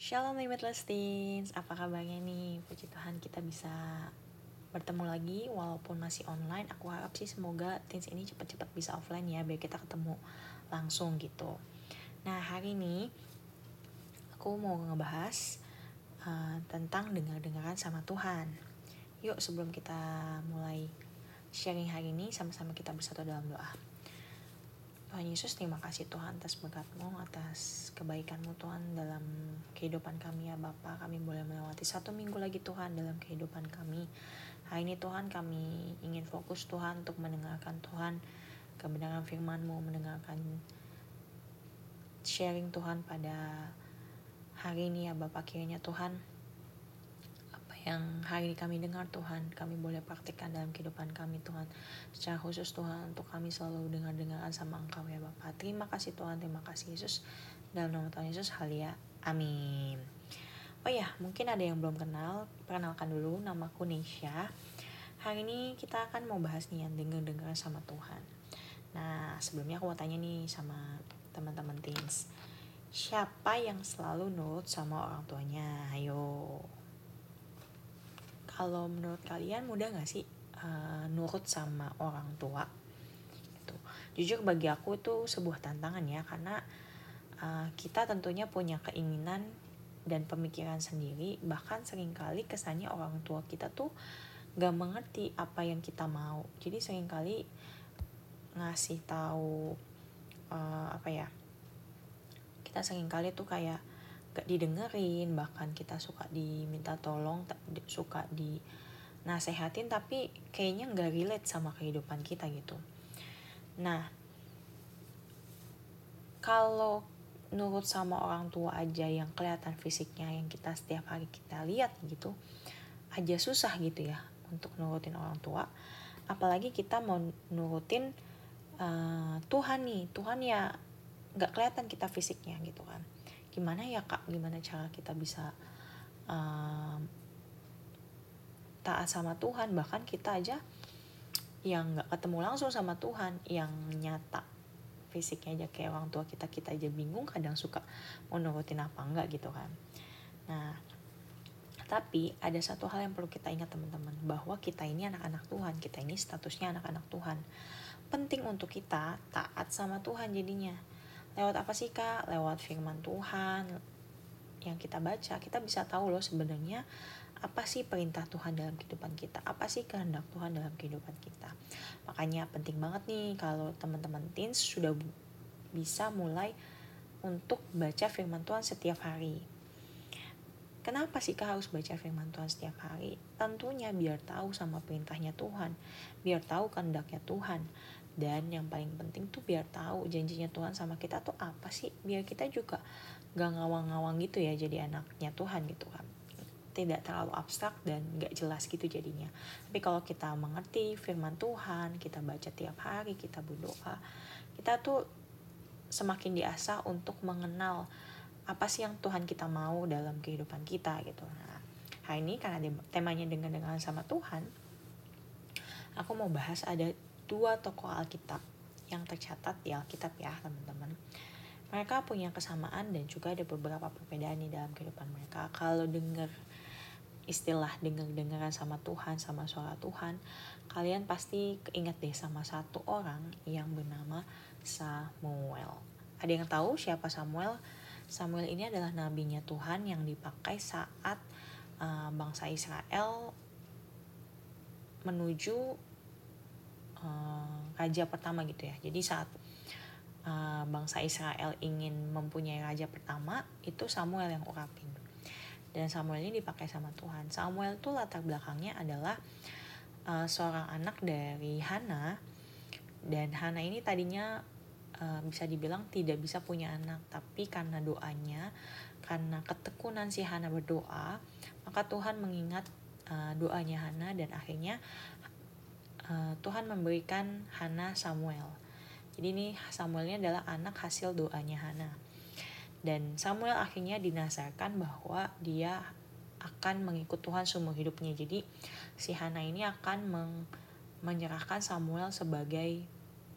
Shalom Limitless Teens, apa kabarnya nih? Puji Tuhan kita bisa bertemu lagi walaupun masih online. Aku harap sih semoga Teens ini cepat-cepat bisa offline ya biar kita ketemu langsung gitu. Nah hari ini aku mau ngebahas uh, tentang dengar-dengaran sama Tuhan. Yuk sebelum kita mulai sharing hari ini sama-sama kita bersatu dalam doa. Tuhan Yesus terima kasih Tuhan atas berkatmu, atas kebaikanmu Tuhan dalam kehidupan kami ya Bapak. Kami boleh melewati satu minggu lagi Tuhan dalam kehidupan kami. Hari ini Tuhan kami ingin fokus Tuhan untuk mendengarkan Tuhan kebenaran firman-Mu, mendengarkan sharing Tuhan pada hari ini ya Bapak kiranya Tuhan yang hari ini kami dengar Tuhan, kami boleh praktikkan dalam kehidupan kami Tuhan. Secara khusus Tuhan, untuk kami selalu dengar-dengaran sama Engkau ya Bapak. Terima kasih Tuhan, terima kasih Yesus. Dalam nama Tuhan Yesus, halia. Amin. Oh ya, mungkin ada yang belum kenal, perkenalkan dulu, nama aku Nisha. Hari ini kita akan mau bahas nih yang dengar-dengaran sama Tuhan. Nah, sebelumnya aku mau tanya nih sama teman-teman teens. Siapa yang selalu nurut sama orang tuanya? Ayo, kalau menurut kalian mudah gak sih uh, nurut sama orang tua? Itu jujur bagi aku itu sebuah tantangan ya karena uh, kita tentunya punya keinginan dan pemikiran sendiri. Bahkan sering kali kesannya orang tua kita tuh gak mengerti apa yang kita mau. Jadi sering kali ngasih tahu uh, apa ya kita sering kali tuh kayak gak didengerin bahkan kita suka diminta tolong suka di nasehatin tapi kayaknya nggak relate sama kehidupan kita gitu. Nah kalau nurut sama orang tua aja yang kelihatan fisiknya yang kita setiap hari kita lihat gitu aja susah gitu ya untuk nurutin orang tua. Apalagi kita mau nurutin uh, Tuhan nih Tuhan ya nggak kelihatan kita fisiknya gitu kan gimana ya kak? Gimana cara kita bisa um, taat sama Tuhan? Bahkan kita aja yang nggak ketemu langsung sama Tuhan yang nyata fisiknya aja kayak orang tua kita kita aja bingung kadang suka mau apa enggak gitu kan. Nah tapi ada satu hal yang perlu kita ingat teman-teman bahwa kita ini anak-anak Tuhan kita ini statusnya anak-anak Tuhan. Penting untuk kita taat sama Tuhan jadinya lewat apa sih kak? Lewat firman Tuhan yang kita baca kita bisa tahu loh sebenarnya apa sih perintah Tuhan dalam kehidupan kita apa sih kehendak Tuhan dalam kehidupan kita. Makanya penting banget nih kalau teman-teman teens sudah bisa mulai untuk baca firman Tuhan setiap hari. Kenapa sih kak harus baca firman Tuhan setiap hari? Tentunya biar tahu sama perintahnya Tuhan, biar tahu kehendaknya Tuhan, dan yang paling penting tuh biar tahu janjinya Tuhan sama kita tuh apa sih. Biar kita juga gak ngawang-ngawang gitu ya jadi anaknya Tuhan gitu kan. Tidak terlalu abstrak dan gak jelas gitu jadinya. Tapi kalau kita mengerti firman Tuhan kita baca tiap hari kita berdoa kita tuh semakin diasah untuk mengenal apa sih yang Tuhan kita mau dalam kehidupan kita gitu. Nah hari ini karena temanya dengan dengan sama Tuhan aku mau bahas ada dua tokoh Alkitab yang tercatat di Alkitab ya teman-teman. Mereka punya kesamaan dan juga ada beberapa perbedaan di dalam kehidupan mereka. Kalau dengar istilah dengar-dengaran sama Tuhan, sama suara Tuhan, kalian pasti keinget deh sama satu orang yang bernama Samuel. Ada yang tahu siapa Samuel? Samuel ini adalah nabinya Tuhan yang dipakai saat uh, bangsa Israel menuju uh, raja pertama gitu ya. Jadi saat uh, bangsa Israel ingin mempunyai raja pertama, itu Samuel yang urapin. Dan Samuel ini dipakai sama Tuhan. Samuel tuh latar belakangnya adalah uh, seorang anak dari Hana dan Hana ini tadinya uh, bisa dibilang tidak bisa punya anak, tapi karena doanya, karena ketekunan si Hana berdoa, maka Tuhan mengingat uh, doanya Hana dan akhirnya Eh, Tuhan memberikan Hana Samuel. Jadi ini Samuelnya adalah anak hasil doanya Hana. Dan Samuel akhirnya dinasarkan bahwa dia akan mengikut Tuhan seumur hidupnya. Jadi si Hana ini akan meng, menyerahkan Samuel sebagai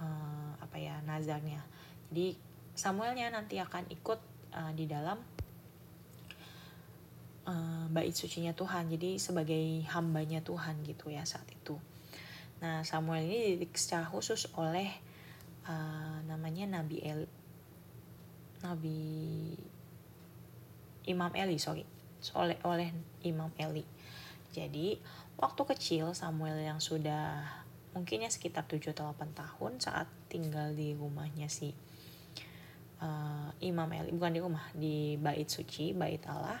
uh, apa ya nazarnya. Jadi Samuelnya nanti akan ikut uh, di dalam uh, bait sucinya Tuhan jadi sebagai hambanya Tuhan gitu ya saat itu nah Samuel ini dididik secara khusus oleh uh, namanya Nabi El Nabi Imam Eli sorry. Oleh oleh Imam Eli. Jadi waktu kecil Samuel yang sudah mungkin ya sekitar 7 atau 8 tahun saat tinggal di rumahnya si uh, Imam Eli bukan di rumah di bait suci bait Allah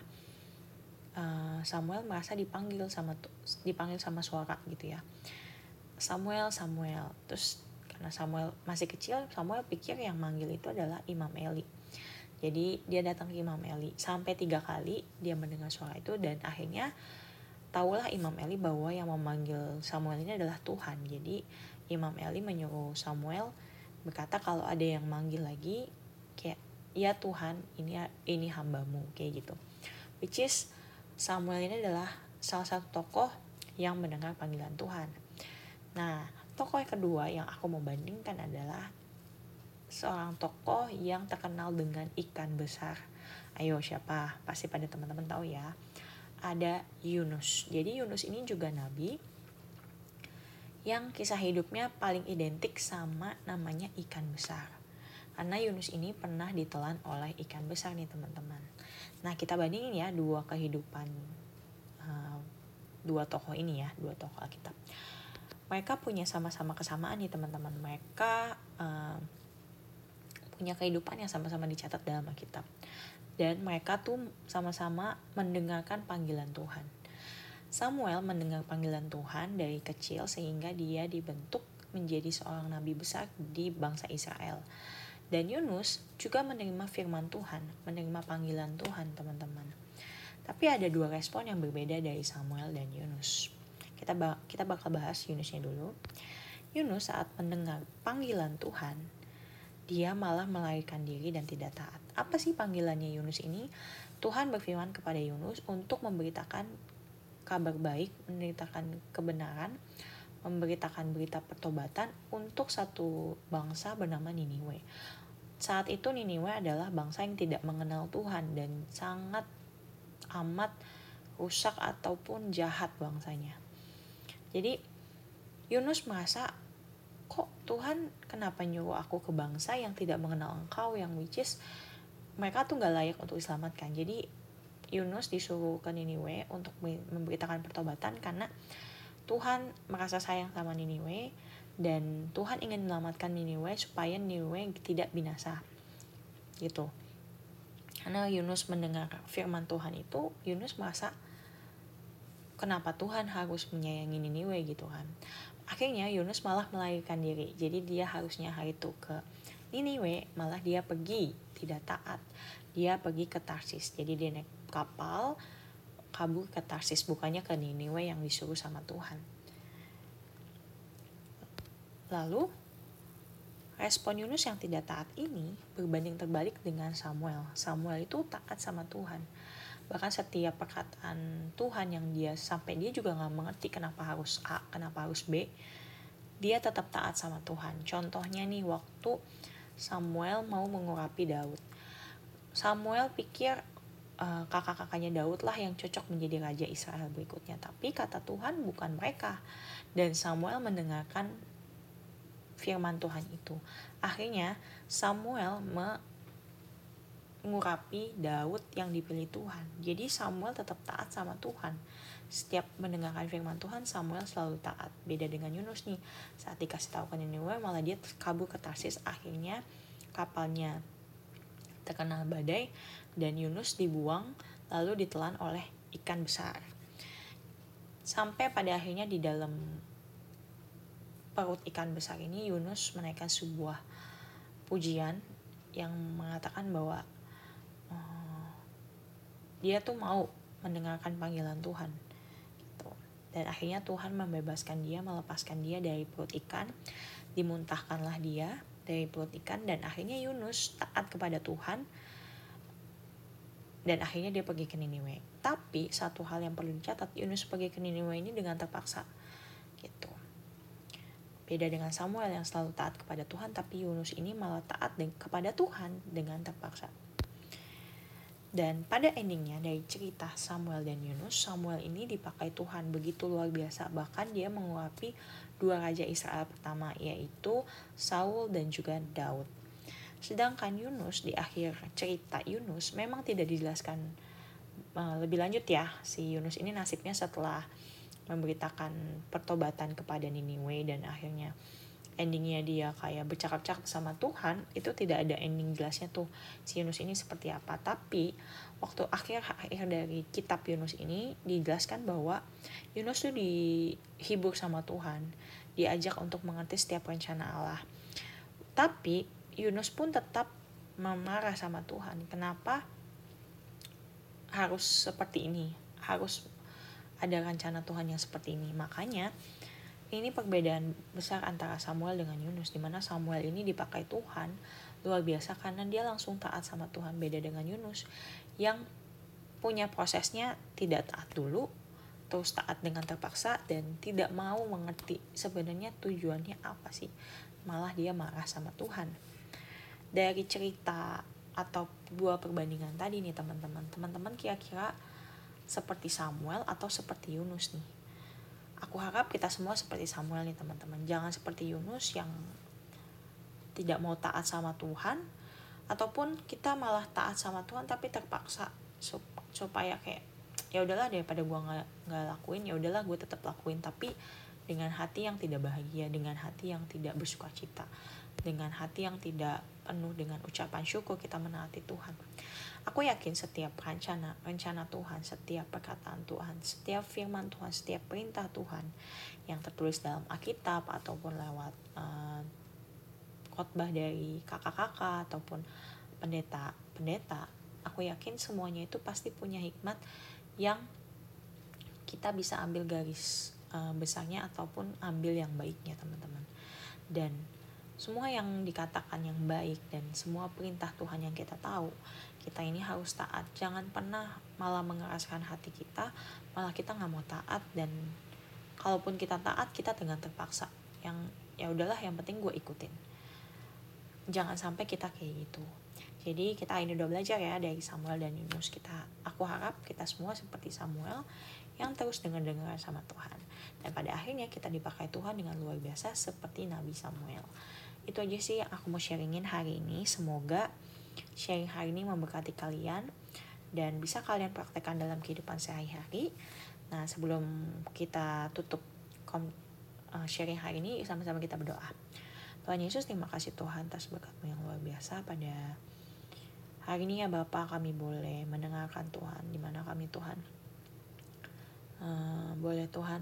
uh, Samuel merasa dipanggil sama dipanggil sama suara gitu ya Samuel Samuel terus karena Samuel masih kecil Samuel pikir yang manggil itu adalah Imam Eli jadi dia datang ke Imam Eli sampai tiga kali dia mendengar suara itu dan akhirnya tahulah Imam Eli bahwa yang memanggil Samuel ini adalah Tuhan. Jadi Imam Eli menyuruh Samuel berkata kalau ada yang manggil lagi kayak ya Tuhan ini ini hambamu kayak gitu. Which is Samuel ini adalah salah satu tokoh yang mendengar panggilan Tuhan. Nah, tokoh yang kedua yang aku mau bandingkan adalah seorang tokoh yang terkenal dengan ikan besar. Ayo siapa? Pasti pada teman-teman tahu ya. Ada Yunus. Jadi Yunus ini juga nabi yang kisah hidupnya paling identik sama namanya ikan besar. Karena Yunus ini pernah ditelan oleh ikan besar nih teman-teman. Nah kita bandingin ya dua kehidupan uh, dua tokoh ini ya, dua tokoh Alkitab. Mereka punya sama-sama kesamaan nih teman-teman. Mereka uh, punya kehidupan yang sama-sama dicatat dalam Alkitab. Dan mereka tuh sama-sama mendengarkan panggilan Tuhan. Samuel mendengar panggilan Tuhan dari kecil sehingga dia dibentuk menjadi seorang nabi besar di bangsa Israel. Dan Yunus juga menerima firman Tuhan, menerima panggilan Tuhan, teman-teman. Tapi ada dua respon yang berbeda dari Samuel dan Yunus. Kita kita bakal bahas Yunusnya dulu. Yunus saat mendengar panggilan Tuhan, dia malah melarikan diri dan tidak taat. Apa sih panggilannya Yunus ini? Tuhan berfirman kepada Yunus untuk memberitakan kabar baik, memberitakan kebenaran, memberitakan berita pertobatan untuk satu bangsa bernama Niniwe. Saat itu Niniwe adalah bangsa yang tidak mengenal Tuhan dan sangat amat rusak ataupun jahat bangsanya. Jadi Yunus merasa kok Tuhan kenapa nyuruh aku ke bangsa yang tidak mengenal engkau yang which is mereka tuh gak layak untuk diselamatkan. Jadi Yunus disuruh ke Niniwe untuk memberitakan pertobatan karena Tuhan merasa sayang sama Niniwe dan Tuhan ingin menyelamatkan Niniwe supaya Niniwe tidak binasa. Gitu. Karena Yunus mendengar firman Tuhan itu Yunus merasa kenapa Tuhan harus menyayangi Niniwe gitu kan? Akhirnya Yunus malah melarikan diri. Jadi dia harusnya hari itu ke Niniwe malah dia pergi. Tidak taat. Dia pergi ke Tarsis. Jadi dia naik kapal kabur ke Tarsis. Bukannya ke Niniwe yang disuruh sama Tuhan. Lalu respon Yunus yang tidak taat ini berbanding terbalik dengan Samuel. Samuel itu taat sama Tuhan bahkan setiap perkataan Tuhan yang dia sampai dia juga nggak mengerti kenapa harus A kenapa harus B. Dia tetap taat sama Tuhan. Contohnya nih waktu Samuel mau mengurapi Daud. Samuel pikir uh, kakak-kakaknya Daud lah yang cocok menjadi raja Israel berikutnya. Tapi kata Tuhan bukan mereka. Dan Samuel mendengarkan firman Tuhan itu. Akhirnya Samuel me mengurapi Daud yang dipilih Tuhan. Jadi Samuel tetap taat sama Tuhan. Setiap mendengarkan firman Tuhan, Samuel selalu taat. Beda dengan Yunus nih, saat dikasih tahu ke Niniwe, malah dia kabur ke Tarsis. Akhirnya kapalnya terkena badai dan Yunus dibuang lalu ditelan oleh ikan besar. Sampai pada akhirnya di dalam perut ikan besar ini Yunus menaikkan sebuah pujian yang mengatakan bahwa dia tuh mau mendengarkan panggilan Tuhan gitu. dan akhirnya Tuhan membebaskan dia melepaskan dia dari perut ikan dimuntahkanlah dia dari perut ikan dan akhirnya Yunus taat kepada Tuhan dan akhirnya dia pergi ke Niniwe. Tapi satu hal yang perlu dicatat Yunus pergi ke Niniwe ini dengan terpaksa gitu. Beda dengan Samuel yang selalu taat kepada Tuhan tapi Yunus ini malah taat kepada Tuhan dengan terpaksa Dan pada endingnya dari cerita Samuel dan Yunus, Samuel ini dipakai Tuhan begitu luar biasa. Bahkan dia menguapi dua raja Israel pertama yaitu Saul dan juga Daud. Sedangkan Yunus di akhir cerita Yunus memang tidak dijelaskan uh, lebih lanjut ya. Si Yunus ini nasibnya setelah memberitakan pertobatan kepada Niniwe dan akhirnya endingnya dia kayak bercakap-cakap sama Tuhan itu tidak ada ending jelasnya tuh si Yunus ini seperti apa. Tapi waktu akhir akhir dari kitab Yunus ini dijelaskan bahwa Yunus tuh dihibur sama Tuhan diajak untuk mengerti setiap rencana Allah. Tapi Yunus pun tetap memarah sama Tuhan. Kenapa? Harus seperti ini. Harus ada rencana Tuhan yang seperti ini. Makanya ini perbedaan besar antara Samuel dengan Yunus di mana Samuel ini dipakai Tuhan luar biasa karena dia langsung taat sama Tuhan. Beda dengan Yunus yang punya prosesnya tidak taat dulu terus taat dengan terpaksa dan tidak mau mengerti sebenarnya tujuannya apa sih. Malah dia marah sama Tuhan. Dari cerita atau dua perbandingan tadi nih teman-teman. Teman-teman kira-kira seperti Samuel atau seperti Yunus nih aku harap kita semua seperti Samuel nih teman-teman. Jangan seperti Yunus yang tidak mau taat sama Tuhan ataupun kita malah taat sama Tuhan tapi terpaksa supaya kayak ya udahlah daripada gua nggak nggak lakuin ya udahlah gue tetap lakuin. Tapi dengan hati yang tidak bahagia dengan hati yang tidak bersuka cita dengan hati yang tidak penuh dengan ucapan syukur kita menaati Tuhan Aku yakin setiap rencana, rencana Tuhan, setiap perkataan Tuhan, setiap firman Tuhan, setiap perintah Tuhan yang tertulis dalam Alkitab ataupun lewat uh, khotbah dari kakak-kakak ataupun pendeta-pendeta, aku yakin semuanya itu pasti punya hikmat yang kita bisa ambil garis uh, besarnya ataupun ambil yang baiknya teman-teman. Dan semua yang dikatakan yang baik dan semua perintah Tuhan yang kita tahu kita ini harus taat. Jangan pernah malah mengeraskan hati kita malah kita nggak mau taat dan kalaupun kita taat kita dengan terpaksa. Yang ya udahlah yang penting gue ikutin. Jangan sampai kita kayak gitu. Jadi kita ini udah belajar ya dari Samuel dan Yunus. Kita aku harap kita semua seperti Samuel yang terus dengar-dengar sama Tuhan dan pada akhirnya kita dipakai Tuhan dengan luar biasa seperti Nabi Samuel. Itu aja sih yang aku mau sharingin hari ini. Semoga sharing hari ini memberkati kalian dan bisa kalian praktekkan dalam kehidupan sehari-hari. Nah sebelum kita tutup uh, sharing hari ini sama-sama kita berdoa. Tuhan Yesus terima kasih Tuhan atas berkatmu yang luar biasa pada hari ini ya Bapak kami boleh mendengarkan Tuhan di mana kami Tuhan. Uh, boleh Tuhan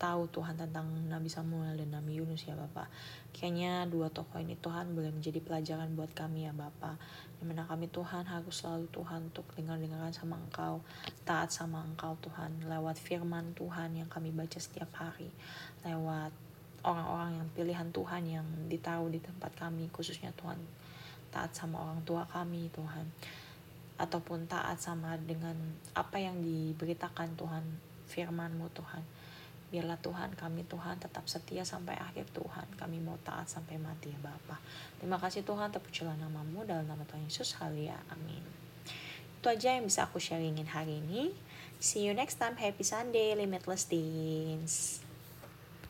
tahu Tuhan tentang Nabi Samuel dan Nabi Yunus ya Bapak. Kayaknya dua tokoh ini Tuhan boleh menjadi pelajaran buat kami ya Bapak. Di mana kami Tuhan harus selalu Tuhan untuk dengar-dengaran sama Engkau, taat sama Engkau Tuhan, lewat firman Tuhan yang kami baca setiap hari, lewat orang-orang yang pilihan Tuhan yang ditaruh di tempat kami, khususnya Tuhan. Taat sama orang tua kami Tuhan. Ataupun taat sama dengan apa yang diberitakan Tuhan firman-Mu Tuhan Biarlah Tuhan kami Tuhan tetap setia sampai akhir Tuhan. Kami mau taat sampai mati ya Bapa. Terima kasih Tuhan terpujilah namamu dalam nama Tuhan Yesus. Halia. Amin. Itu aja yang bisa aku sharingin hari ini. See you next time. Happy Sunday. Limitless Teens.